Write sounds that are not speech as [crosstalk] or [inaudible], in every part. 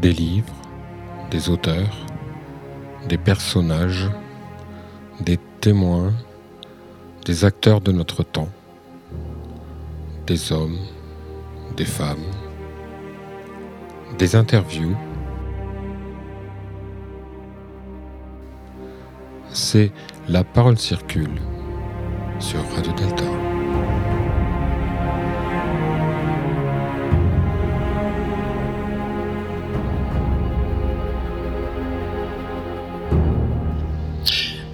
des livres, des auteurs, des personnages, des témoins, des acteurs de notre temps, des hommes, des femmes, des interviews. C'est La parole circule sur Radio Delta.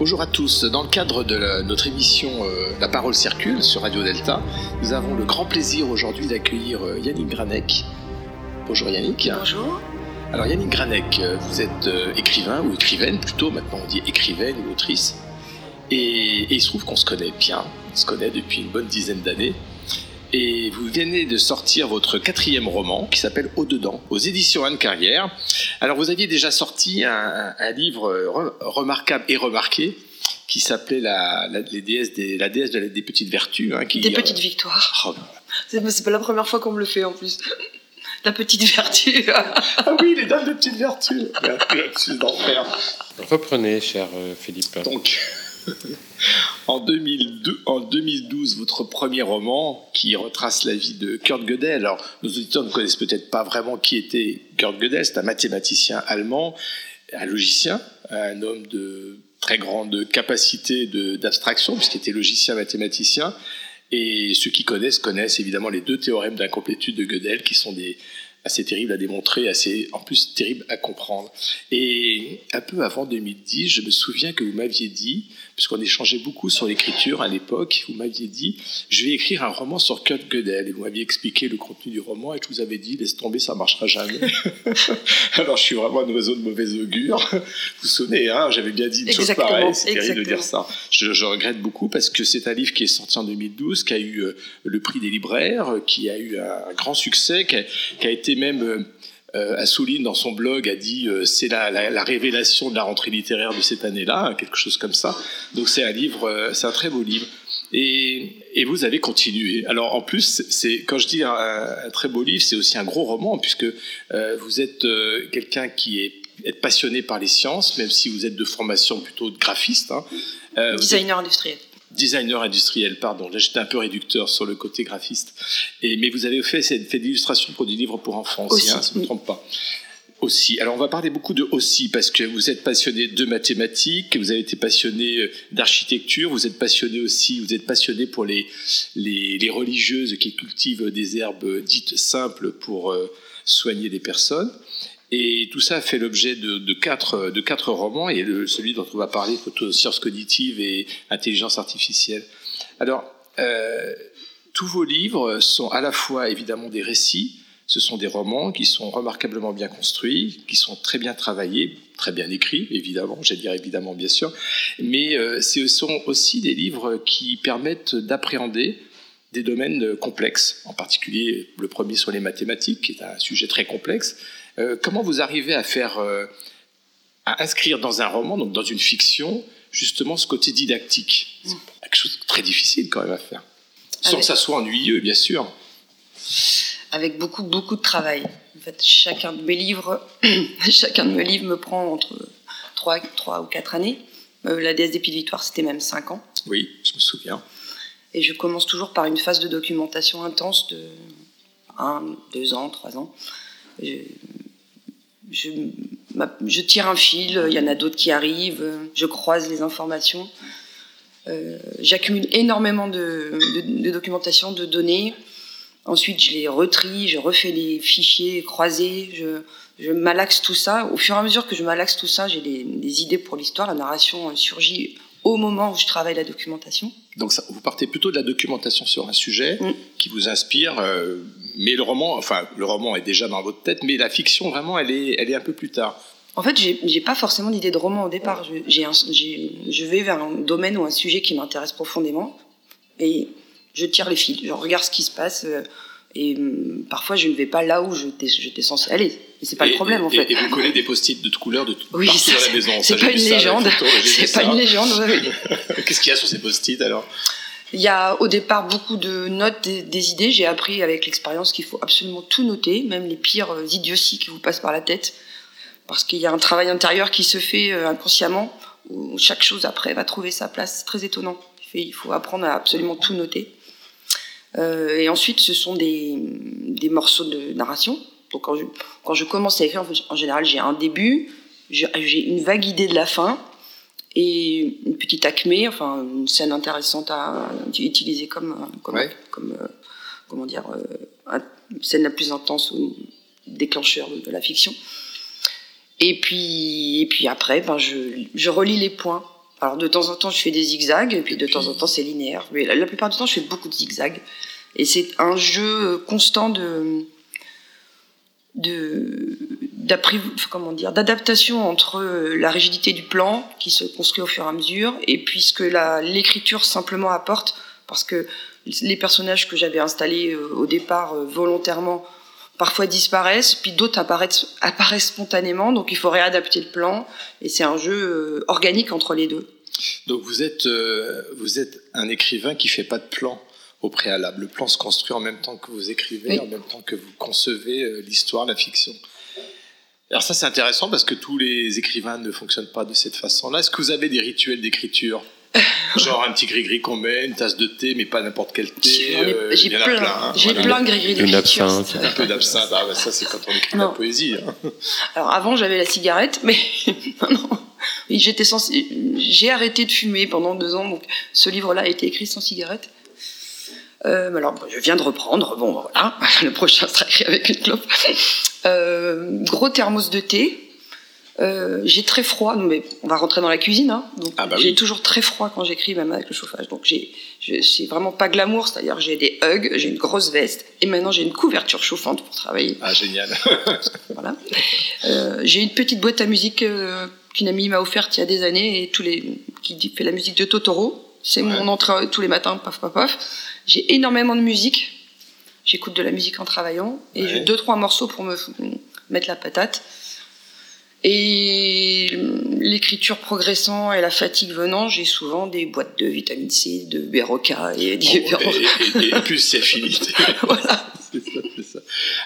Bonjour à tous. Dans le cadre de notre émission euh, La parole circule sur Radio Delta, nous avons le grand plaisir aujourd'hui d'accueillir euh, Yannick Granek. Bonjour Yannick. Bonjour. Alors Yannick Granek, euh, vous êtes écrivain ou écrivaine plutôt, maintenant on dit écrivaine ou autrice. Et, il se trouve qu'on se connaît bien, on se connaît depuis une bonne dizaine d'années. Et vous venez de sortir votre quatrième roman qui s'appelle Au-dedans, aux éditions Anne Carrière. Alors vous aviez déjà sorti un, livre remarquable et remarqué qui s'appelait la, déesse des, la déesse des petites vertus. Hein, qui, des petites victoires. Oh. C'est pas la première fois qu'on me le fait en plus. La petite vertu. ah oui, les dames de petites vertus. d'enfer. Reprenez, cher euh, Philippe. Donc, en, 2002, en 2012, votre premier roman qui retrace la vie de Kurt Gödel. Alors, nos auditeurs ne connaissent peut-être pas vraiment qui était Kurt Gödel. C'est un mathématicien allemand, un logicien, un homme de très grande capacité d'abstraction, puisqu'il était logicien mathématicien. Et ceux qui connaissent connaissent évidemment les deux théorèmes d'incomplétude de Gödel, qui sont des, assez terrible à démontrer, assez en plus terrible à comprendre. Et un peu avant 2010, je me souviens que vous m'aviez dit, puisqu'on échangeait beaucoup sur l'écriture à l'époque, vous m'aviez dit, je vais écrire un roman sur Kurt Gödel. Et vous m'aviez expliqué le contenu du roman et je vous avais dit, laisse tomber, ça marchera jamais. [laughs] Alors je suis vraiment un oiseau de mauvais augure. Vous vous souvenez, hein, j'avais bien dit une chose pareille, c'est terrible de dire ça. Je, regrette beaucoup parce que c'est un livre qui est sorti en 2012, qui a eu euh, le prix des libraires, qui a eu un, grand succès, qui a été même euh, euh, Assouline dans son blog a dit euh, c'est la, révélation de la rentrée littéraire de cette année-là, quelque chose comme ça. Donc c'est un livre, c'est un très beau livre. Et, vous avez continué. Alors en plus, c'est quand je dis un, très beau livre, c'est aussi un gros roman puisque vous êtes quelqu'un qui est, passionné par les sciences, même si vous êtes de formation plutôt de graphiste. Hein. Designer industriel designer industriel, pardon. Là, j'étais un peu réducteur sur le côté graphiste. Et, mais vous avez fait, fait l'illustration pour des livres pour enfants aussi, hein, si je ne me trompe pas. Aussi. Alors, on va parler beaucoup de aussi parce que vous êtes passionné de mathématiques, vous avez été passionné euh, d'architecture, vous êtes passionné aussi, vous êtes passionné pour les, les, les religieuses qui cultivent des herbes dites simples pour euh, soigner les personnes. Et tout ça fait l'objet de, quatre, de quatre romans, et celui dont on va parler, photo sciences cognitives et intelligence artificielle. Alors, euh, tous vos livres sont à la fois évidemment des récits, ce sont des romans qui sont remarquablement bien construits, qui sont très bien travaillés, très bien écrits, évidemment, j'allais dire évidemment bien sûr, mais euh, ce sont aussi des livres qui permettent d'appréhender des domaines complexes, en particulier le premier sur les mathématiques, qui est un sujet très complexe, euh, comment vous arrivez à faire, euh, à inscrire dans un roman, donc dans une fiction, justement ce côté didactique? C'est quelque chose de très difficile quand même à faire. Sans que ça soit ennuyeux, bien sûr. Avec beaucoup, beaucoup de travail. En fait, chacun de mes livres, [clears throat] chacun de mes livres me prend entre 3, 3 ou 4 années. Euh, la déesse des victoire, c'était même 5 ans. Oui, je me souviens. Et je commence toujours par une phase de documentation intense de 1, 2 ans, 3 ans. Je, je, tire un fil, il y en a d'autres qui arrivent, je croise les informations. Euh, j'accumule énormément de, documentation, de données. Ensuite, je les retrie, je refais les fichiers croisés, je, je malaxe tout ça. Au fur et à mesure que je malaxe tout ça, j'ai des, idées pour l'histoire. La narration surgit au moment où je travaille la documentation. Donc ça, vous partez plutôt de la documentation sur un sujet mm. qui vous inspire, euh, mais le roman, enfin le roman est déjà dans votre tête, mais la fiction vraiment, elle est, elle est un peu plus tard. En fait, j'ai pas forcément d'idée de roman au départ. Je, je vais vers un domaine ou un sujet qui m'intéresse profondément et je tire les fils, je regarde ce qui se passe. Euh, et hum, parfois, je ne vais pas là où j'étais censé aller. Et c'est pas le problème, en fait. Et, vous collez des post-it de toutes couleurs de oui, partout dans la maison. C'est pas, une légende. C'est pas une légende. [laughs] Qu'est-ce qu'il y a sur ces post-it alors? Il y a au départ beaucoup de notes, des, des idées. J'ai appris avec l'expérience qu'il faut absolument tout noter, même les pires euh, idioties qui vous passent par la tête, parce qu'il y a un travail intérieur qui se fait euh, inconsciemment, où chaque chose après va trouver sa place. C'est très étonnant. Il faut apprendre à absolument tout noter. Euh, et ensuite, ce sont des, des morceaux de narration. Donc quand je, quand je commence à écrire, en général, j'ai un début, j'ai une vague idée de la fin et une petite acmé, enfin une scène intéressante à utiliser comme, comme, comme euh, comment dire, euh, une scène la plus intense ou déclencheur de, la fiction. Et puis, et puis après, ben je, je relis les points. Alors de temps en temps, je fais des zigzags, et puis de temps en temps, c'est linéaire. Mais la, plupart du temps, je fais beaucoup de zigzags. Et c'est un jeu constant de de comment dire d'adaptation entre la rigidité du plan qui se construit au fur et à mesure et puis ce que l'écriture simplement apporte parce que les personnages que j'avais installés euh, au départ euh, volontairement parfois disparaissent puis d'autres apparaissent, apparaissent spontanément donc il faut réadapter le plan et c'est un jeu euh, organique entre les deux donc vous êtes vous êtes un écrivain qui fait pas de plan au préalable. Le plan se construit en même temps que vous écrivez, en même temps que vous concevez euh, l'histoire, la fiction. Alors ça c'est intéressant parce que tous les écrivains ne fonctionnent pas de cette façon-là. Est-ce que vous avez des rituels d'écriture? Genre un petit gris-gris qu'on met, une tasse de thé, mais pas n'importe quel thé. Euh, j'ai plein, hein. j'ai plein de gris-gris Une absinthe. Un peu d'absinthe, ah, bah, ça c'est quand on écrit la poésie. Hein. Alors avant j'avais la cigarette, mais [laughs] non, j'étais censé... j'ai arrêté de fumer pendant deux ans, donc ce livre-là a été écrit sans cigarette. Euh, alors, je viens de reprendre. Bon, voilà. [laughs] Le prochain sera écrit avec une clope. Euh, gros thermos de thé. Euh, j'ai très froid, mais on va rentrer dans la cuisine. Hein, donc ah bah j'ai toujours très froid quand j'écris, même avec le chauffage. Donc j'ai, c'est vraiment pas glamour, c'est-à-dire j'ai des hugs, j'ai une grosse veste, et maintenant j'ai une couverture chauffante pour travailler. Ah génial. [laughs] [laughs] voilà. Euh, j'ai une petite boîte à musique euh, qu'une amie m'a offerte il y a des années et tous les qui fait la musique de Totoro. C'est mon entrée tous les matins, paf paf paf. J'ai énormément de musique. J'écoute de la musique en travaillant et j'ai deux trois morceaux pour me mettre la patate. Et l'écriture progressant et la fatigue venant, j'ai souvent des boîtes de vitamine C, de Beroca et, oh, et, et, plus c'est affinité. [laughs] voilà. Ça,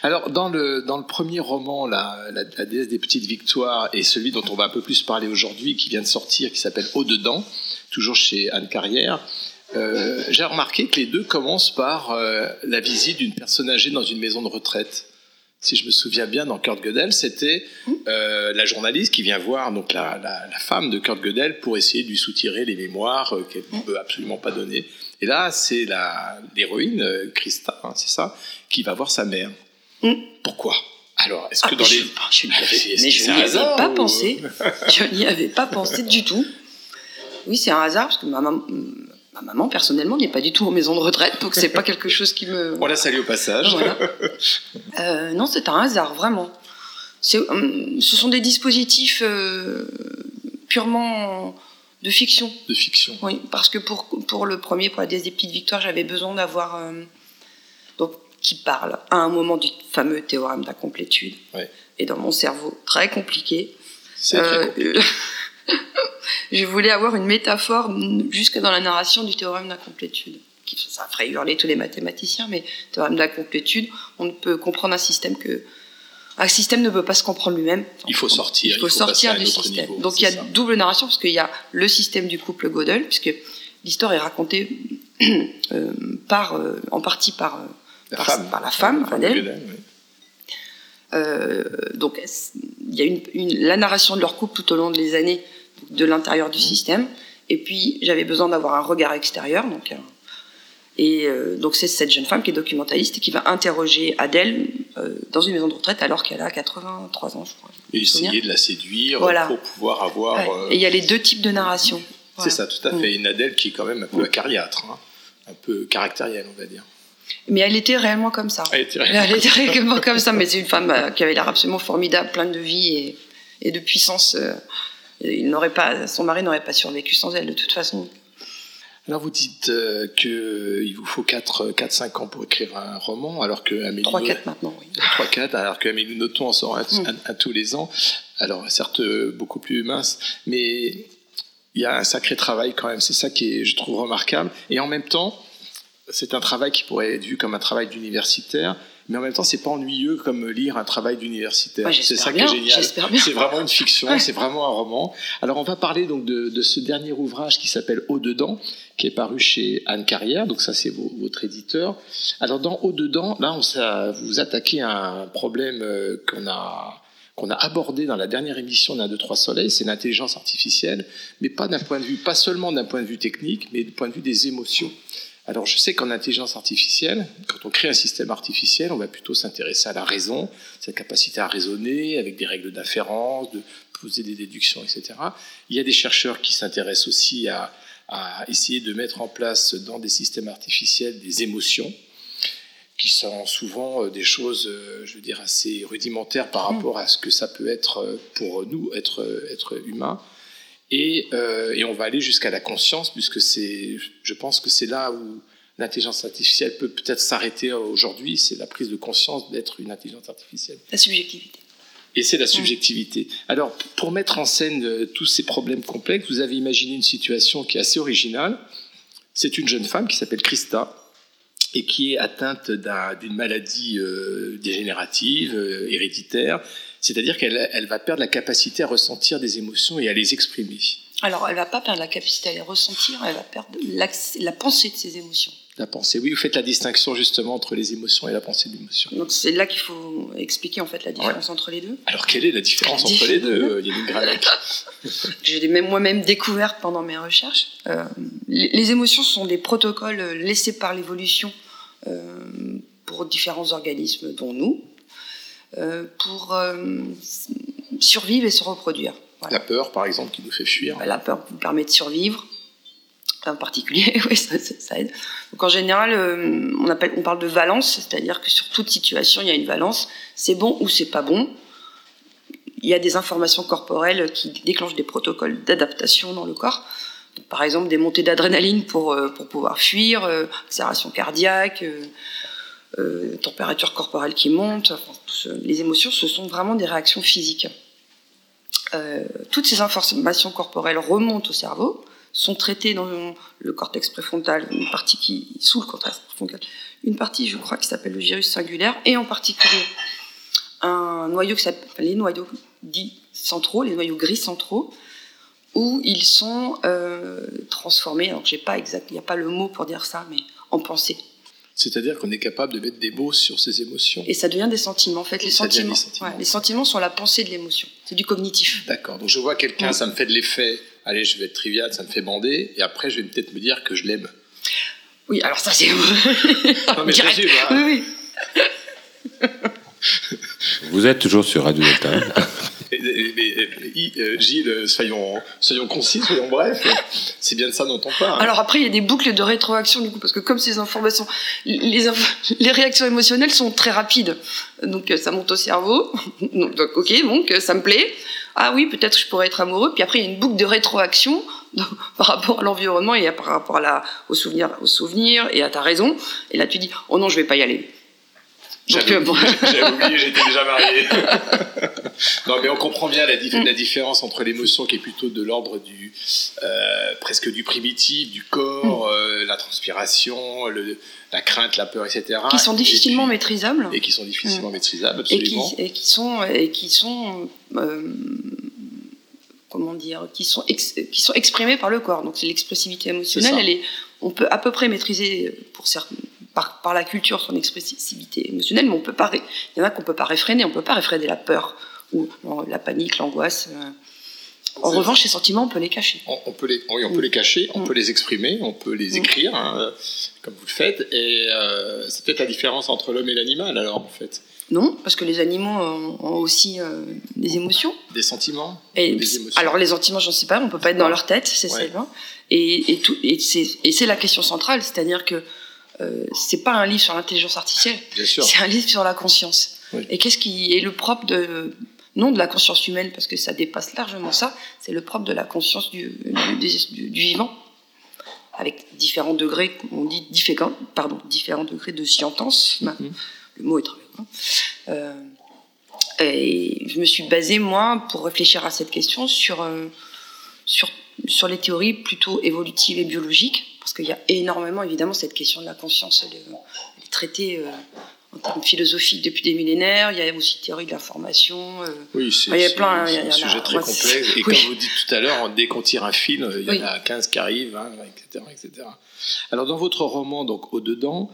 Alors dans le dans le premier roman, la, la, la, déesse des petites victoires, et celui dont on va un peu plus parler aujourd'hui, qui vient de sortir, qui s'appelle Au dedans, toujours chez Anne Carrière. Euh, j'ai remarqué que les deux commencent par euh, la visite d'une personne âgée dans une maison de retraite. Si je me souviens bien, dans Kurt Gödel, c'était euh, la journaliste qui vient voir donc la, la, la, femme de Kurt Gödel pour essayer de lui soutirer les mémoires euh, qu'elle ne peut absolument pas donner. Et là, c'est l'héroïne, euh, Christa, hein, c'est ça, qui va voir sa mère. Mm. Pourquoi? Alors, est-ce que ah, dans les... Je, je, mais je n'y avais pas pensé. Je n'y avais pas [laughs] pensé du tout. Oui, c'est un hasard, parce que ma maman, ma maman, personnellement, n'est pas du tout en maison de retraite, donc c'est pas quelque chose qui me. On la salue au passage. [laughs] Euh, non, c'est un hasard, vraiment. Euh, ce sont des dispositifs euh, purement de fiction. De fiction. Oui, parce que pour, pour le premier, pour la déesse des petites victoires, j'avais besoin d'avoir. donc, qui parle à un moment du fameux théorème d'incomplétude. Et dans mon cerveau, très compliqué. C'est très compliqué. [laughs] [laughs] je voulais avoir une métaphore jusque dans la narration du théorème d'incomplétude. Ça ferait hurler tous les mathématiciens, mais théorème d'incomplétude, on ne peut comprendre un système que un système ne peut pas se comprendre lui-même. Il faut sortir. Il faut, sortir du système. Donc il y a double narration parce qu'il y a le système du couple Gödel, puisque l'histoire est racontée [clears throat] euh, par, euh, en partie par, euh, la par, femme, par la femme, Adèle. Euh, donc il y a une, une, la narration de leur couple tout au long des années de l'intérieur du système. Et puis, j'avais besoin d'avoir un regard extérieur. Donc, euh, et euh, donc, c'est cette jeune femme qui est documentaliste et qui va interroger Adèle euh, dans une maison de retraite alors qu'elle a 83 ans, je crois. Et essayer de la séduire voilà. pour pouvoir avoir. Ouais. Et il y a les deux types de narration. Voilà. C'est ça, tout à fait. Mm. Une Adèle qui est quand même un peu acariâtre, hein. un peu caractérielle, on va dire. Mais elle était réellement comme ça. Elle était réellement, elle était réellement comme ça, mais c'est une femme qui avait l'air absolument formidable, pleine de vie et, et de puissance. Euh, il n'aurait pas, son mari n'aurait pas survécu sans elle de toute façon. Alors vous dites euh, qu'il vous faut 4-5 ans pour écrire un roman, alors que Amélie... 3-4 maintenant, oui. 3-4, alors que Amélie Nothomb en sort un, mm. un, un, tous les ans. Alors certes beaucoup plus mince, mais il y a un sacré travail quand même. C'est ça qui est, je trouve, remarquable. Et en même temps, c'est un travail qui pourrait être vu comme un travail d'universitaire, mais en même temps, c'est pas ennuyeux comme lire un travail d'universitaire. c'est ça qui est génial. C'est vraiment une fiction, c'est vraiment un roman. Alors, on va parler donc de, de ce dernier ouvrage qui s'appelle Au dedans, qui est paru chez Anne Carrière. Donc ça, c'est votre éditeur. Alors, dans Au dedans, là, on vous vous attaquez à un problème euh, qu'on a qu'on a abordé dans la dernière émission d'un, deux, trois soleils, c'est l'intelligence artificielle, mais pas d'un point de vue, pas seulement d'un point de vue technique, mais du point de vue des émotions. Alors je sais qu'en intelligence artificielle, quand on crée un système artificiel, on va plutôt s'intéresser à la raison, cette capacité à raisonner avec des règles d'inférence, de poser des déductions, etc. Il y a des chercheurs qui s'intéressent aussi à, essayer de mettre en place dans des systèmes artificiels des émotions, qui sont souvent euh, des choses, euh, je veux dire, assez rudimentaires par mmh. rapport à ce que ça peut être euh, pour nous, être, être humain. Euh, et, on va aller jusqu'à la conscience, puisque c'est, je pense que c'est là où l'intelligence artificielle peut peut-être s'arrêter aujourd'hui, c'est la prise de conscience d'être une intelligence artificielle. La subjectivité. Et c'est la subjectivité. Alors, pour mettre en scène euh, tous ces problèmes complexes, vous avez imaginé une situation qui est assez originale. C'est une jeune femme qui s'appelle Christa et qui est atteinte d'une maladie euh, dégénérative, héréditaire, c'est-à-dire qu'elle va perdre la capacité à ressentir des émotions et à les exprimer. Alors, elle ne va pas perdre la capacité à les ressentir, elle va perdre la pensée de ses émotions. La pensée, oui, vous faites la distinction justement entre les émotions et la pensée de l'émotion. Donc c'est là qu'il faut expliquer en fait la différence entre les deux. Alors quelle est la différence entre les deux, Yannick Granec [laughs] J'ai même moi-même découvert pendant mes recherches. Euh, les, émotions sont des protocoles laissés par l'évolution euh, pour différents organismes, dont nous, euh, pour euh, survivre et se reproduire. La peur, par exemple, qui nous fait fuir. La peur nous permet de survivre, en particulier, [laughs] oui, ça, aide. Donc en général, euh, on, appelle, on parle de valence, c'est-à-dire que sur toute situation, il y a une valence. C'est bon ou c'est pas bon. Il y a des informations corporelles qui déclenchent des protocoles d'adaptation dans le corps. par exemple, des montées d'adrénaline pour, pour pouvoir fuir, accélération cardiaque, euh, température corporelle qui monte. les émotions, ce sont vraiment des réactions physiques. Euh, toutes ces informations corporelles remontent au cerveau, sont traitées dans le cortex préfrontal, une partie qui sous le cortex préfrontal, une partie, je crois, qui s'appelle le virus singulaire, et en particulier un noyau s'appelle les noyaux dits centraux, les noyaux gris centraux, où ils sont euh, transformés. J'ai pas il n'y a pas le mot pour dire ça, mais en pensée. C'est-à-dire qu'on est capable de mettre des mots sur ses émotions. Et ça devient des sentiments. En fait, les sentiments, les sentiments sont la pensée de l'émotion. C'est du cognitif. D'accord. Donc je vois quelqu'un, ça me fait de l'effet. Allez, je vais être trivial, ça me fait bander. Et après, je vais peut-être me dire que je l'aime. Oui, alors ça c'est. [laughs] non mais Direct. Hein. Oui, oui. Vous êtes toujours sur Radio Delta. [laughs] Euh, Gilles, soyons, soyons concis, soyons brefs. [laughs] C'est bien de ça dont on parle. Alors après, il y a des boucles de rétroaction, du coup, parce que comme ces informations, les, les réactions émotionnelles sont très rapides. Donc ça monte au cerveau. [laughs] Donc ok, donc ça me plaît. Ah oui, peut-être je pourrais être amoureux. Puis après, il y a une boucle de rétroaction [laughs] par rapport à l'environnement et par rapport à la, au souvenir, au souvenir et à ta raison. Et là, tu dis, oh non, je vais pas y aller. J'avais [laughs] oublié, j'étais déjà marié. non, mais on comprend bien la, mm. la différence entre l'émotion qui est plutôt de l'ordre du euh, presque du primitif, du corps, mm. euh, la transpiration, le, la crainte, la peur, etc. Qui sont difficilement maîtrisables. Et qui sont difficilement mm. maîtrisables, absolument. Et qui, sont et qui sont euh, comment dire, qui sont qui sont exprimés par le corps. Donc c'est l'expressivité émotionnelle. Elle est, on peut à peu près maîtriser pour certains par, la culture son expressivité émotionnelle, mais on peut pas, il y en a qu'on peut pas réfréner, on peut pas réfréner la peur ou la panique, l'angoisse. Euh. En revanche, ces sentiments, on peut les cacher. On, peut les, oui, on peut les cacher, on mm. peut les exprimer, on peut les mm. écrire, hein, comme vous le faites. Et euh, c'est peut-être la différence entre l'homme et l'animal, alors, en fait. Non, parce que les animaux ont aussi euh, des émotions. Des sentiments et, des émotions. Alors, les sentiments, j'en sais pas, on peut pas être dans leur tête, c'est ça. Et, et, et c'est la question centrale, c'est-à-dire que euh, c'est pas un livre sur l'intelligence artificielle, c'est un livre sur la conscience. Et qu'est-ce qui est le propre de non de la conscience humaine parce que ça dépasse largement ça, c'est le propre de la conscience du, du, vivant avec différents degrés, on dit différents, pardon, différents degrés de scientance. Mhm. Le mot est très bien. Euh, et je me suis basée moi pour réfléchir à cette question sur euh, sur, sur les théories plutôt évolutives et biologiques, qu'il y a énormément, évidemment, cette question de la conscience, elle, est traitée euh, en termes philosophiques depuis des millénaires. Il y a aussi théorie de l'information. Euh, oui, c'est un sujet très complexe. Et [laughs] comme vous dites tout à l'heure, dès qu'on tire un film, il y en a 15 qui arrivent, etc., etc. Alors, dans votre roman, donc Au-dedans,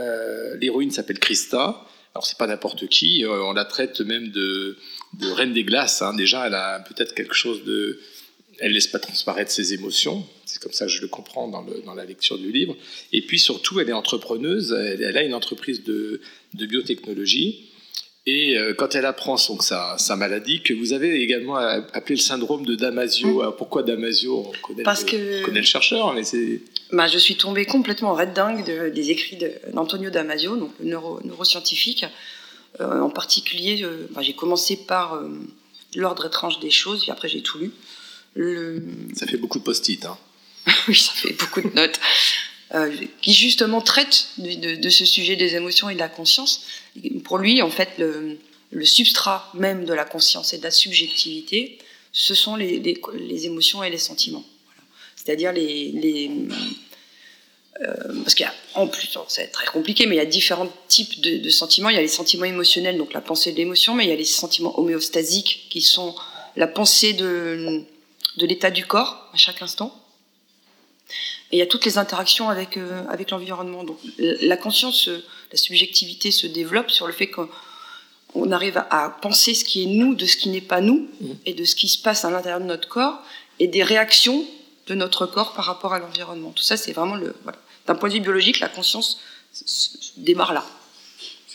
euh, l'héroïne s'appelle Christa. Alors, c'est pas n'importe qui. on la traite même de, de reine des glaces. Hein. Déjà, elle a peut-être quelque chose de elle laisse pas transparaître ses émotions. C'est comme ça que je le comprends dans, le, dans, la lecture du livre. Et puis surtout, elle est entrepreneuse. Elle, a une entreprise de, de biotechnologie. Et euh, quand elle apprend donc, sa, sa, maladie, que vous avez également appelé le syndrome de Damasio. Alors, pourquoi Damasio? On connaît, Parce le, que... connaît le chercheur, mais c'est... Bah, je suis tombée complètement red dingue des écrits d'Antonio Damasio, donc le neuro, neuroscientifique. Euh, en particulier, euh, bah, j'ai commencé par L'ordre étrange des choses, et après j'ai tout lu. Ça fait beaucoup de post-it. Hein. [laughs] oui, ça fait beaucoup de notes. Euh, qui justement traite de, ce sujet des émotions et de la conscience. pour lui, en fait, le, substrat même de la conscience et de la subjectivité, ce sont les, les, émotions et les sentiments. C'est-à-dire les, euh, parce qu'en plus, c'est très compliqué, mais il y a différents types de, de, sentiments. Il y a les sentiments émotionnels, donc la pensée de l'émotion, mais il y a les sentiments homéostasiques, qui sont la pensée de, de l'état du corps à chaque instant. Et il y a toutes les interactions avec, euh, avec l'environnement. Donc la conscience, euh, la subjectivité se développe sur le fait qu'on arrive à, penser ce qui est nous de ce qui n'est pas nous, mmh. et de ce qui se passe à l'intérieur de notre corps, et des réactions de notre corps par rapport à l'environnement. Tout ça, c'est vraiment le. D'un point de vue biologique, la conscience démarre là.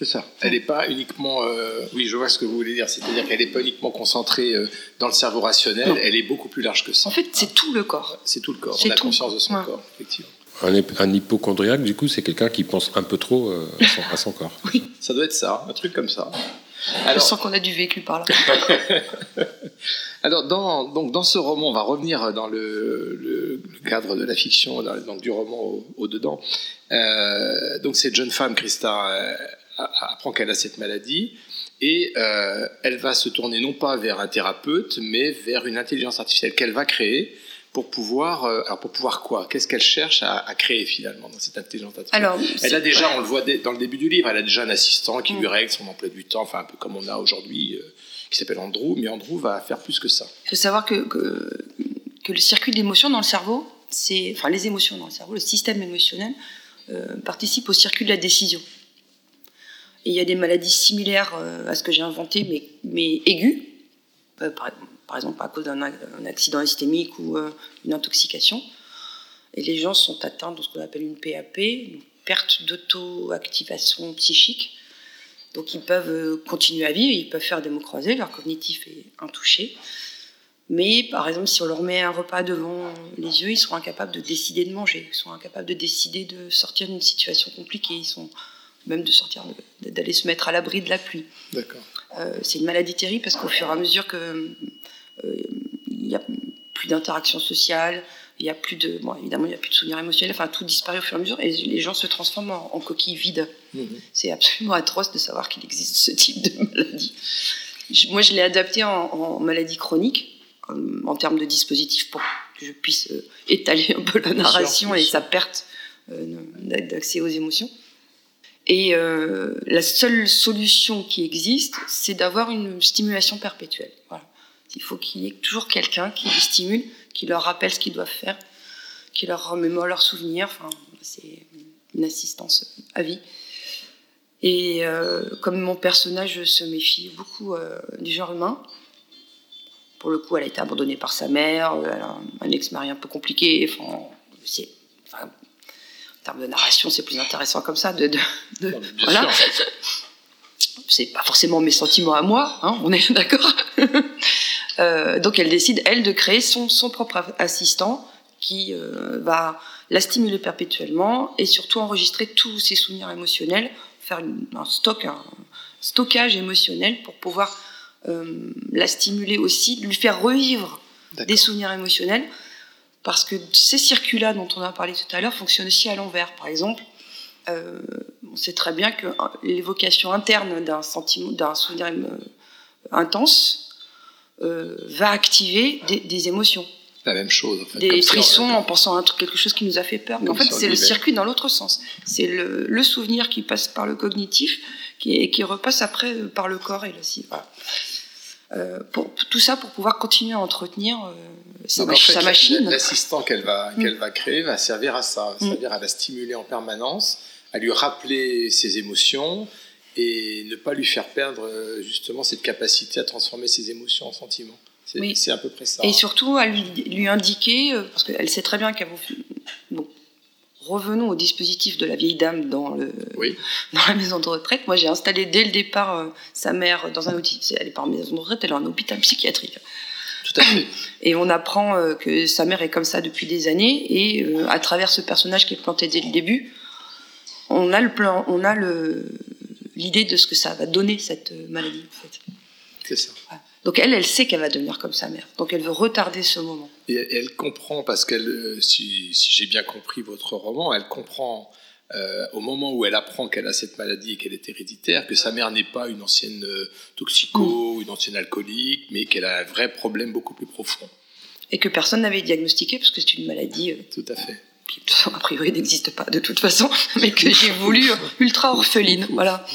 C'est ça. Elle n'est pas uniquement. Euh, oui, je vois ce que vous voulez dire. C'est-à-dire qu'elle n'est pas uniquement concentrée euh, dans le cerveau rationnel. Elle est beaucoup plus large que ça. En fait, c'est tout le corps. C'est tout le corps. On a conscience de son corps, effectivement. Un, un hypochondriaque, du coup, c'est quelqu'un qui pense un peu trop euh, à, son, corps. Oui, ça doit être ça, un truc comme ça. Alors, je sens qu'on a du vécu par là. [laughs] Alors, dans, donc, dans ce roman, on va revenir dans le, cadre de la fiction, donc du roman au-dedans. donc, cette jeune femme, Christa, apprend qu'elle a cette maladie et euh, elle va se tourner non pas vers un thérapeute, mais vers une intelligence artificielle qu'elle va créer pour pouvoir, euh, alors pour pouvoir quoi? Qu'est-ce qu'elle cherche à, créer finalement dans cette intelligence artificielle? Alors, Elle a déjà, on le voit dans le début du livre, elle a déjà un assistant qui lui mm. règle son emploi du temps, enfin un peu comme on a aujourd'hui, euh, qui s'appelle Andrew, mais Andrew va faire plus que ça. Il faut savoir que, que, que le circuit d'émotions dans le cerveau, c'est, enfin les émotions dans le cerveau, le système émotionnel participe au circuit de la décision. Il y a des maladies similaires euh, à ce que j'ai inventé, mais, aiguës, euh, par, exemple à cause d'un accident hystémique ou euh, une intoxication. Et les gens sont atteints de ce qu'on appelle une PAP, une perte d'auto-activation psychique. Donc ils peuvent continuer à vivre, ils peuvent faire des mots croisés, leur cognitif est intouché. Mais par exemple, si on leur met un repas devant les yeux, ils seront incapables de décider de manger, ils sont incapables de décider de sortir d'une situation compliquée, ils sont même de sortir, d'aller se mettre à l'abri de la pluie. Euh, c'est une maladie terrible parce qu'au fur et à mesure que euh, il y a plus d'interaction sociale, il y a plus de, bon, évidemment, il y a plus de souvenirs émotionnels, enfin tout disparaît au fur et à mesure et les gens se transforment en, coquilles vides. Mhm. C'est absolument atroce de savoir qu'il existe ce type de [laughs] maladie. moi, je l'ai adapté en, maladie chronique en, termes de dispositifs pour que je puisse euh, étaler un peu la narration et sa perte d'accès aux émotions. Et euh, la seule solution qui existe, c'est d'avoir une stimulation perpétuelle. Il faut qu'il y ait toujours quelqu'un qui les stimule, qui leur rappelle ce qu'ils doivent faire, qui leur remémore leurs souvenirs. Enfin, c'est une assistance à vie. Et euh, comme mon personnage se méfie beaucoup euh, du genre humain, pour le coup, elle a été abandonnée par sa mère, un ex-mari un peu compliqué. Enfin, c'est, en termes de narration, c'est plus intéressant comme ça. De, voilà. C'est pas forcément mes sentiments à moi, hein, on est [laughs] d'accord. Euh, donc elle décide, elle, de créer son, son propre assistant qui euh, va la stimuler perpétuellement et surtout enregistrer tous ses souvenirs émotionnels, faire un stock, un stockage émotionnel pour pouvoir euh, la stimuler aussi, lui faire revivre des souvenirs émotionnels parce que ces circuits-là dont on a parlé tout à l'heure fonctionnent aussi à l'envers. Par exemple, euh, on sait très bien que l'évocation interne d'un sentiment, d'un souvenir euh, intense euh, va activer des, émotions. la même chose. En fait. des frissons en pensant à quelque chose qui nous a fait peur. Mais en fait, c'est le circuit dans l'autre sens. C'est le, le souvenir qui passe par le cognitif qui, est- qui repasse après euh, par le corps et le voilà. Euh, pour, tout ça pour pouvoir continuer à entretenir euh, sa, Donc, en fait, sa machine. L'assistant qu'elle va, Mm. qu'elle va créer va servir à ça, Mm. c'est-à-dire à la stimuler en permanence, à lui rappeler ses émotions et ne pas lui faire perdre euh, justement cette capacité à transformer ses émotions en sentiments. C'est Oui. à peu près ça. Et hein. surtout à lui, lui indiquer, euh, parce qu'elle sait très bien qu'elle vous. Bon, revenons au dispositif de la vieille dame dans, le, Oui. [laughs] dans la maison de retraite. Moi, j'ai installé dès le départ euh, sa mère dans un outil. Elle est pas en maison de retraite, elle est en hôpital psychiatrique. Tout à fait. Et on apprend euh, que sa mère est comme ça depuis des années, et euh, à travers ce personnage qui est planté dès le début, on a le plan, on a le l'idée de ce que ça va donner cette euh, maladie. En fait. C'est ça. Donc elle, elle sait qu'elle va devenir comme sa mère. Donc elle veut retarder ce moment. Et elle- comprend, parce qu'elle, si, si j'ai bien compris votre roman, elle comprend euh, au moment où elle apprend qu'elle a cette maladie et qu'elle est héréditaire, que sa mère n'est pas une ancienne euh, toxico, une ancienne alcoolique, mais qu'elle a un vrai problème beaucoup plus profond. Et que personne n'avait diagnostiqué, parce que c'est une maladie euh, Tout à fait. qui, [laughs] a priori, n'existe pas de toute façon, [laughs] mais que j'ai voulu [laughs] ultra orpheline. Voilà.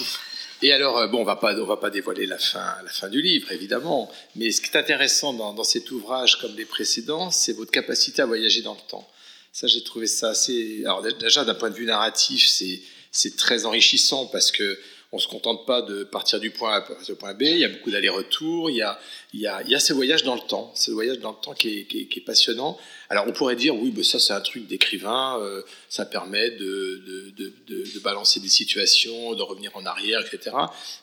Et alors, bon, on va pas, on va pas dévoiler la fin, la fin du livre, évidemment. Mais ce qui est intéressant dans, dans cet ouvrage, comme les précédents, c'est votre capacité à voyager dans le temps. Ça, j'ai trouvé ça assez. Alors déjà, d'un point de vue narratif, c'est très enrichissant parce que on se contente pas de partir du point A au point B. Il y a beaucoup d'allers-retours. Il y a, il y a, il y a ce voyage dans le temps. Ce voyage dans le temps qui est, qui est, passionnant. Alors, on pourrait dire, oui, ben ça, c'est un truc d'écrivain. euh, ça permet de, de, de, de balancer des situations, de revenir en arrière, etc.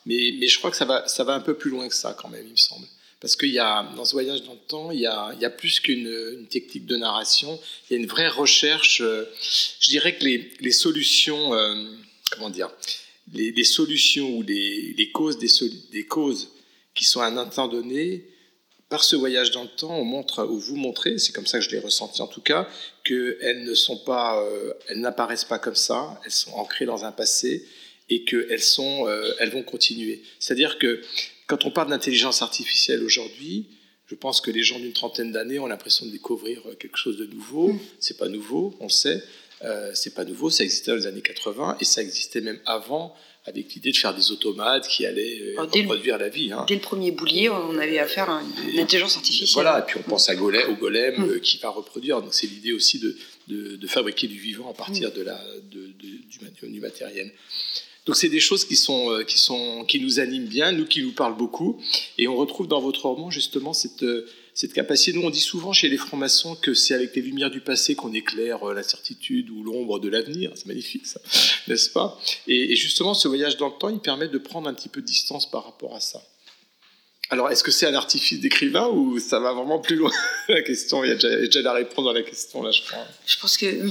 Mais, mais je crois que ça va, ça va un peu plus loin que ça, quand même, il me semble. Parce qu'il y a, dans ce voyage dans le temps, il y a, plus qu'une une technique de narration. Il y a une vraie recherche. euh, je dirais que les, solutions, euh, comment dire, les, solutions ou les, causes des, causes qui sont à un instant donné, par ce voyage dans le temps, on montre, ou vous montrez, c'est comme ça que je l'ai ressenti en tout cas, qu'elles ne sont pas, euh, elles n'apparaissent pas comme ça, elles sont ancrées dans un passé et qu'elles sont, elles vont continuer. C'est-à-dire que quand on parle d'intelligence artificielle aujourd'hui, je pense que les gens d'une trentaine d'années ont l'impression de découvrir euh, quelque chose de nouveau. Mm. C'est pas nouveau, on le sait. Euh, c'est pas nouveau, ça existait dans les années 80 et ça existait même avant avec l'idée de faire des automates qui allaient euh, le- reproduire la vie. hein. Dès le premier boulier, on avait affaire à une intelligence artificielle. Voilà, et puis on pense à golem, au golem Mm. euh, qui va reproduire. Donc c'est l'idée aussi de, de, de fabriquer du vivant à partir Mm. de la, de, du matériel. Donc c'est des choses qui, sont, euh, qui, sont, qui nous animent bien, nous qui nous parlent beaucoup. Et on retrouve dans votre roman justement cette, euh, cette capacité. Nous on dit souvent chez les francs-maçons que c'est avec les lumières du passé qu'on éclaire euh, la certitude ou l'ombre de l'avenir. C'est magnifique ça, [laughs] n'est-ce pas? Et, justement ce voyage dans le temps, il permet de prendre un petit peu de distance par rapport à ça. Alors, est-ce que c'est un artifice d'écrivain ou ça va vraiment plus loin [laughs] La question, il y a déjà, déjà la réponse dans la question, là, je crois. Je pense que,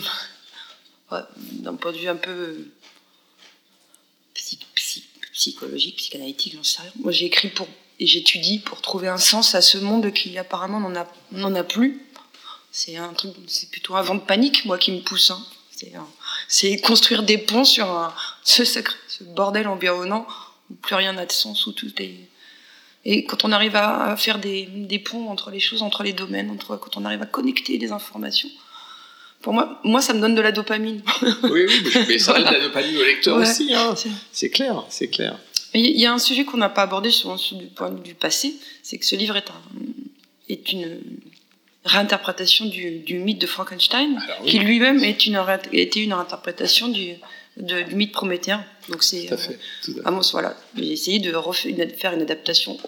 d'un point de vue un peu psy- psy- psychologique, psychanalytique, j'en sais rien. Moi, j'ai écrit pour et j'étudie pour trouver un sens à ce monde qui apparemment n'en a, a plus. C'est un truc, c'est plutôt un vent de panique, moi, qui me pousse. hein. C'est, construire des ponts sur ce, sacré- ce bordel environnant où plus rien n'a de sens, où tout est. Et quand on arrive à, faire des, des ponts entre les choses, entre les domaines, entre, quand on arrive à connecter les informations, pour moi, moi, ça me donne de la dopamine. Oui, oui, mais- ça donne de la dopamine au lecteur Ouais. aussi. hein. C'est- clair, c'est clair. Il y a un sujet qu'on n'a pas abordé sur, sur du point de vue du passé, c'est que ce livre est, un, est une réinterprétation du, du mythe de Frankenstein, oui, qui lui-même est une, ré- était une réinterprétation du, de- du mythe prométhéen. Donc c'est, tout à euh, à mon- voilà, j'ai essayé de refa- une- faire une adaptation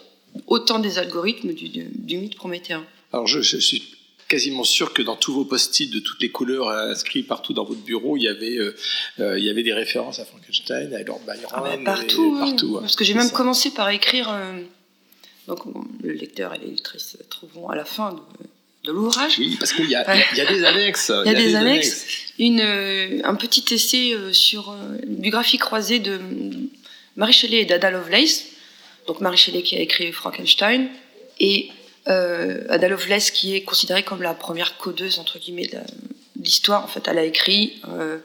autant des algorithmes du, du, du mythe prométhéen. Alors, je, je suis quasiment sûr que dans tous vos post-it de toutes les couleurs inscrits partout dans votre bureau, il y avait, euh, euh, il y avait des références à Frankenstein, à Lord Byron, Ah bah, et partout, oui. partout, parce que j'ai même ça. commencé par écrire. euh, donc bon, le lecteur et les lectrices trouveront à la fin de, de l'ouvrage. Oui, parce qu'il y, a- y a- des annexes. Il y a des annexes. Une, euh, un petit essai sur euh, du graphique croisé de Marie Shelley et d'Ada Lovelace. Donc Marie Shelley qui a écrit Frankenstein et euh, Ada Lovelace qui est considérée comme la première codeuse entre guillemets de l'histoire. En fait, elle a écrit euh,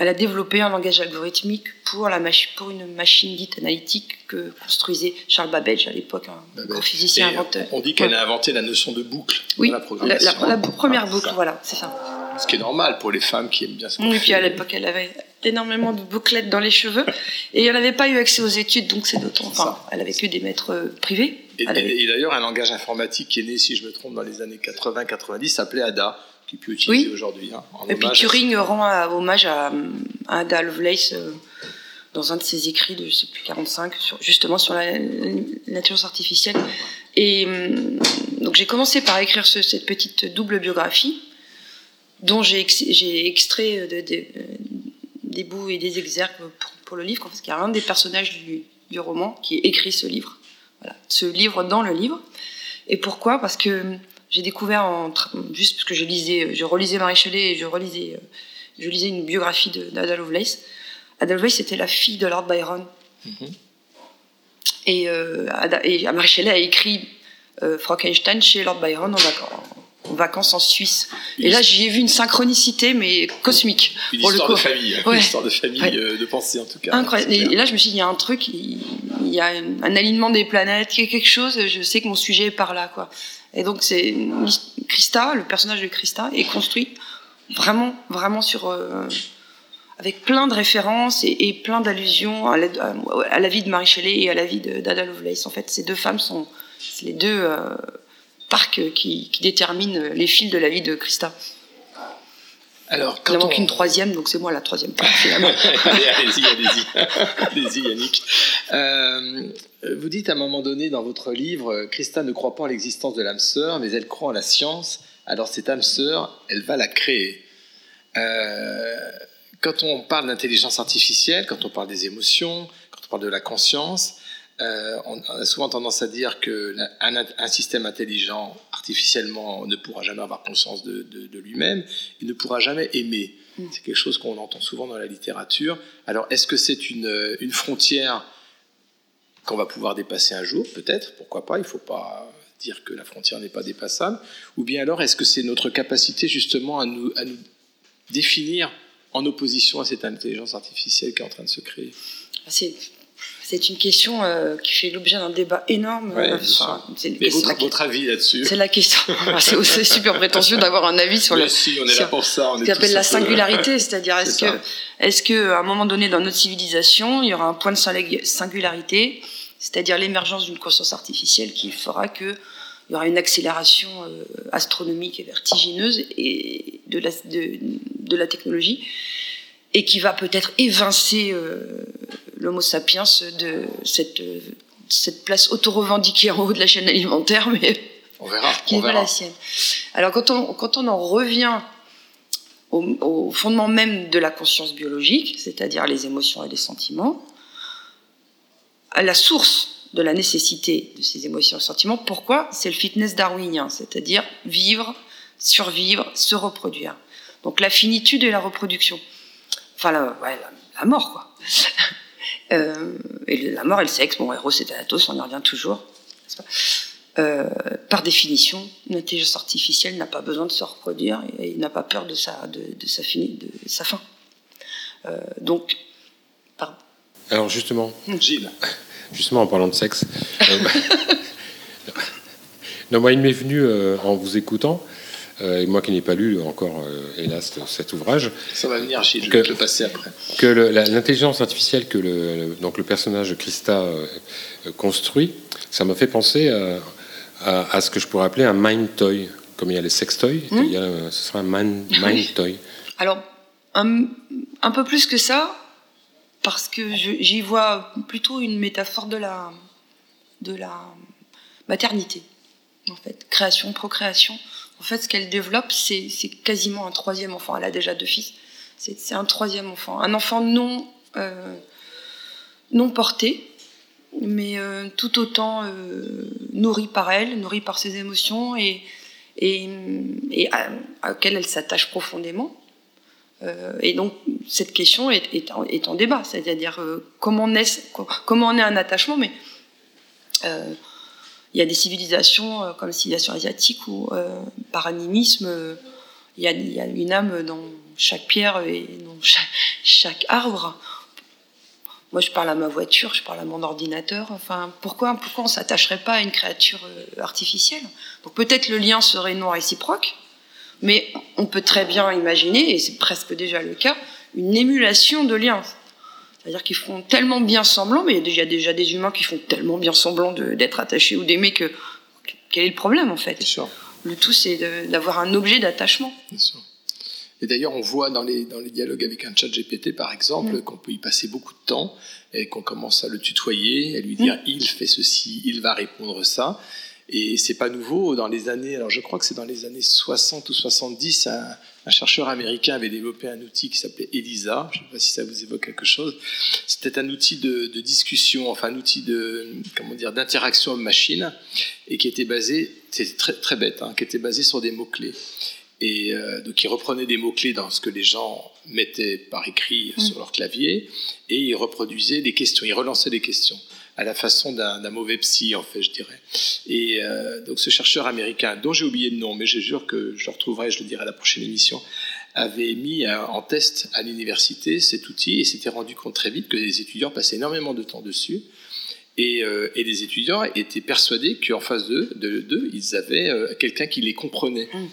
elle a développé un langage algorithmique pour, la pour une machine dite analytique que construisait Charles Babbage à l'époque, un grand physicien inventeur. On dit qu'elle a inventé la notion de boucle oui, dans la programmation. La, première boucle, voilà, c'est ça. Ce qui est normal pour les femmes qui aiment bien ça. Oui, puis à l'époque, elle avait énormément de bouclettes dans les cheveux et elle n'avait pas eu accès aux études, donc c'est d'autant. Enfin, elle avait que des maîtres euh, privés. Et, et d'ailleurs, un langage informatique qui est né, si je me trompe, dans les années 80-90 s'appelait ADA qui peut utiliser oui. aujourd'hui. Hein, et puis Turing rend hommage à, Ada Lovelace euh, dans un de ses écrits de, je sais plus, 45, sur, justement sur la, l'intelligence artificielle. Et hum, donc j'ai commencé par écrire cette petite double biographie dont j'ai, extrait des bouts et des exergues pour, le livre, parce qu'il y a un des personnages du, du roman qui écrit ce livre. Voilà, ce livre dans le livre. Et pourquoi? Parce que j'ai découvert en, juste parce que je lisais, je relisais Marie Shelley et je relisais, euh, je lisais une biographie d'Ada Lovelace. Ada Lovelace était la fille de Lord Byron. Mm-hmm. Et, euh, et Marie Shelley a écrit euh, Frankenstein chez Lord Byron en vacances, en Suisse. Et là, j'y ai vu une synchronicité, mais cosmique. Une histoire de famille, une histoire de famille, de pensée en tout cas. Incroyable. Et, là, je me suis dit, il y a un truc, il, y a un, alignement des planètes, il y a quelque chose, je sais que mon sujet est par là, quoi. Et donc, c'est Christa, le personnage de Christa, est construit vraiment, vraiment sur. Euh, avec plein de références et, plein d'allusions à, la vie de Marie Shelley et à la vie d'Ada Lovelace. En fait, ces deux femmes sont les deux euh, parcs qui, qui, déterminent les fils de la vie de Christa. Alors, quand Il manque une troisième, donc c'est moi la troisième part. [laughs] allez-y, allez-y, allez-y, Yannick. Euh, vous dites à un moment donné dans votre livre, Christa ne croit pas en l'existence de l'âme sœur, mais elle croit en la science. Alors cette âme sœur, elle va la créer. Euh, quand on parle d'intelligence artificielle, quand on parle des émotions, quand on parle de la conscience, euh, on a souvent tendance à dire qu'un un système intelligent artificiellement ne pourra jamais avoir conscience de, lui-même, il ne pourra jamais aimer. Mm. C'est quelque chose qu'on entend souvent dans la littérature. Alors, est-ce que c'est une, une, frontière qu'on va pouvoir dépasser un jour? Peut-être, pourquoi pas Il ne faut pas dire que la frontière n'est pas dépassable. Ou bien alors, est-ce que c'est notre capacité justement à nous, à nous définir en opposition à cette intelligence artificielle qui est en train de se créer? C'est c'est une question euh, qui fait l'objet d'un débat énorme. Ouais, Mais votre, avis là-dessus C'est la question. [laughs] c'est super prétentieux d'avoir un avis sur le. Si, on est là pour ça. ce qu'on appelle la singularité, c'est-à-dire est-ce que, est-ce que, à un moment donné dans notre civilisation, il y aura un point de singularité, c'est-à-dire l'émergence d'une conscience artificielle qui fera que il y aura une accélération euh, astronomique et vertigineuse et de la, de, la technologie et qui va peut-être évincer euh, l'Homo sapiens de cette, cette place auto-revendiquée en haut de la chaîne alimentaire, mais on verra, [laughs] qui n'est pas la sienne. Alors quand on, quand on en revient au, fondement même de la conscience biologique, c'est-à-dire les émotions et les sentiments, à la source de la nécessité de ces émotions et sentiments, pourquoi? C'est le fitness darwinien, c'est-à-dire vivre, survivre, se reproduire. Donc la finitude et la reproduction. Enfin, la, ouais, la mort, quoi. [laughs] Euh, et la mort et le sexe, bon, Eros et Thanatos, on y revient toujours. Euh, par définition, une intelligence artificielle n'a pas besoin de se reproduire et, n'a pas peur de sa, de, sa, de sa fin. Euh, donc, pardon. Alors justement, hmm. Gilles. [laughs] Justement, en parlant de sexe, [laughs] non, moi, il m'est venu en vous écoutant euh, et moi qui n'ai pas lu encore, euh, hélas, cet ouvrage. Ça va venir, je vais le passer après. Que l'intelligence artificielle que le, donc le personnage Christa euh, construit, ça m'a fait penser à, ce que je pourrais appeler un mind toy. Comme il y a les sex toys, il y a, ce sera un mind, mind toy. Alors, un, un, peu plus que ça, parce que j'y vois plutôt une métaphore de la, de la maternité, en fait. Création, procréation. En fait, ce qu'elle développe, c'est quasiment un troisième enfant. Elle a déjà deux fils. C'est un troisième enfant. Un enfant non, euh, non porté, mais euh, tout autant euh, nourri par elle, nourri par ses émotions et, et, à, laquelle elle s'attache profondément. et donc, cette question est, est, en, débat. C'est-à-dire comment, comment naît un attachement, mais il y a des civilisations euh, comme la civilisation asiatique où, euh, par animisme, euh, il y, a, une âme dans chaque pierre et non chaque, arbre. Moi, je parle à ma voiture, je parle à mon ordinateur. Enfin, pourquoi, pourquoi on s'attacherait pas à une créature artificielle? Peut-être le lien serait non réciproque, mais on peut très bien imaginer, et c'est presque déjà le cas, une émulation de liens. C'est-à-dire qu'ils font tellement bien semblant, mais il y a déjà des humains qui font tellement bien semblant d'être attachés ou d'aimer que quel est le problème en fait sûr. Le tout, c'est d'avoir un objet d'attachement. Et d'ailleurs, on voit dans les, dans les dialogues avec un chat GPT, par exemple, mm. qu'on peut y passer beaucoup de temps et qu'on commence à le tutoyer, à lui dire mm. il fait ceci, il va répondre ça. Et c'est pas nouveau. Dans les années, alors je crois que c'est dans les années 60 ou 70, un, un, chercheur américain avait développé un outil qui s'appelait ELISA. Je ne sais pas si ça vous évoque quelque chose. C'était un outil de, de, discussion, enfin un outil de comment dire d'interaction homme-machine, et qui était basé, c'est très très bête, hein, qui était basé sur des mots clés. Et euh, donc, il reprenait des mots-clés dans ce que les gens mettaient par écrit mmh. sur leur clavier, et il reproduisait des questions, il relançait des questions à la façon d'un mauvais psy, en fait, je dirais. Et euh, donc ce chercheur américain, dont j'ai oublié le nom, mais je jure que je le retrouverai, je le dirai à la prochaine émission, avait mis euh, en test à l'université cet outil et s'était rendu compte très vite que les étudiants passaient énormément de temps dessus. Et, euh, et les étudiants étaient persuadés qu'en face d'eux, de, ils avaient quelqu'un qui les comprenait. Mmh.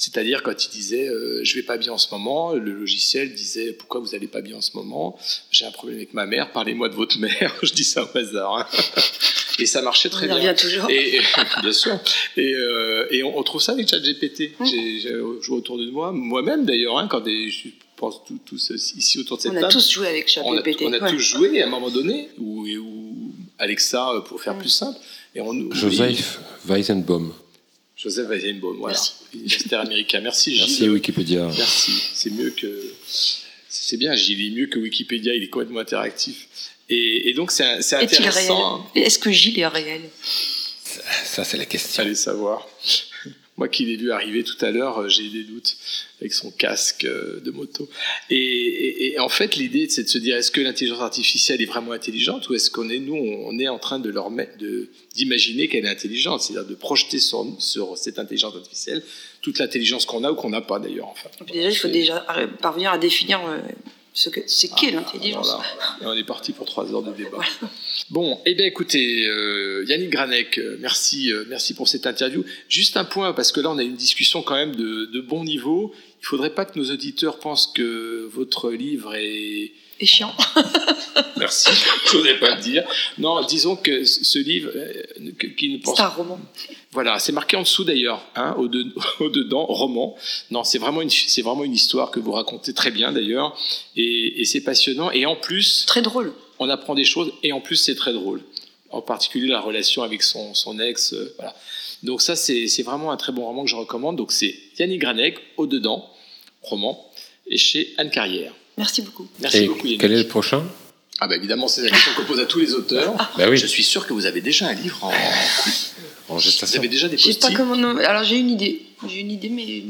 C'est-à-dire quand il disait euh, je vais pas bien en ce moment, le logiciel disait pourquoi vous allez pas bien en ce moment? J'ai un problème avec ma mère, parlez-moi de votre [laughs] mère. je dis ça au hasard. Hein. Et ça marchait très on bien. toujours. Et, [laughs] bien sûr. Et, euh, et on, trouve ça avec ChatGPT. Mmh. J'ai joué autour de moi, moi-même d'ailleurs, hein, quand des, je pense tous, ici autour de cette table. On a tous joué avec ChatGPT. On a, tous joué à un moment donné, ou, Alexa pour faire mmh. plus simple. Et on, Joseph Weizenbaum. Joseph Weizenbaum, voilà. Merci. américain. Merci Gilles. Merci Wikipédia. Merci. C'est mieux que. C'est bien, Gilles. Il est mieux que Wikipédia. Il est complètement interactif. Et, donc, c'est intéressant. Est-ce que Gilles est réel? Ça, c'est la question. Allez savoir. Moi qui l'ai vu arriver tout à l'heure, euh, j'ai des doutes avec son casque euh, de moto. Et, en fait, l'idée, c'est de se dire est-ce que l'intelligence artificielle est vraiment intelligente ou est-ce qu'on est, nous, on est en train de leur d'imaginer qu'elle est intelligente, c'est-à-dire de projeter sur, sur cette intelligence artificielle toute l'intelligence qu'on a ou qu'on n'a pas d'ailleurs. Enfin, déjà, il faut déjà parvenir à définir euh, ce que c'est qu'est ah, l'intelligence. On est parti pour trois heures de débat. Bon, eh bien écoutez, euh, Yannick Granek, euh, merci, euh, merci pour cette interview. Juste un point, parce que là on a une discussion quand même de, de bon niveau. Il ne faudrait pas que nos auditeurs pensent que votre livre est... Chiant. [laughs] merci, je ne pas le dire. Non, disons que ce livre, qui ne pense... C'est un roman. Voilà, c'est marqué en dessous d'ailleurs, hein, au, [laughs] au, dedans, roman. Non, c'est vraiment une, c'est vraiment une histoire que vous racontez très bien d'ailleurs, et, et c'est passionnant. Et en plus, très drôle on apprend des choses et en plus c'est très drôle. En particulier la relation avec son, ex. Euh, voilà. Donc ça c'est vraiment un très bon roman que je recommande. Donc c'est Yannick Granek, Au dedans, roman, et chez Anne Carrière. Merci beaucoup. Merci beaucoup Yannick. Quel est le prochain? Ah bah évidemment, c'est la question qu'on pose à tous les auteurs. bah oui. Je suis sûr que vous avez déjà un livre en, en gestation. Vous avez déjà des post pas comment... Alors j'ai une idée. J'ai une idée, mais.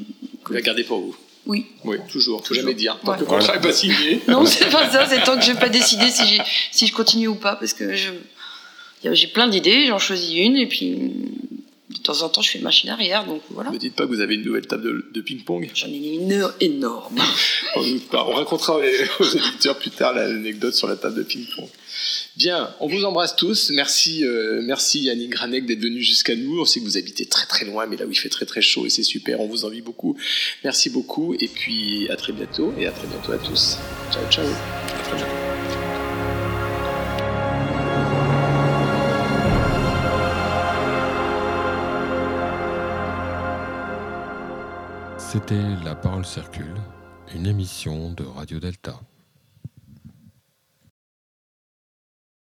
Vous la gardez pour vous. Oui. Oui, toujours. Faut jamais dire. Tant que le contrat n'est pas signé. [laughs] Non, c'est pas ça. C'est tant que je n'ai pas décidé si, si je continue ou pas. Parce que j'ai plein d'idées, j'en choisis une et puis de temps en temps je fais machine arrière. Donc voilà. Ne dites pas que vous avez une nouvelle table de, ping-pong. J'en ai une énorme. [laughs] on, on racontera aux éditeurs plus tard l'anecdote sur la table de ping-pong. Bien, on vous embrasse tous. Merci, euh, merci Yannick Granek d'être venu jusqu'à nous. On sait que vous habitez très très loin, mais là où il fait très très chaud et c'est super. On vous envie beaucoup. Merci beaucoup et puis à très bientôt et à très bientôt à tous. Ciao ciao. À très bientôt. C'était La Parole Circule, une émission de Radio Delta.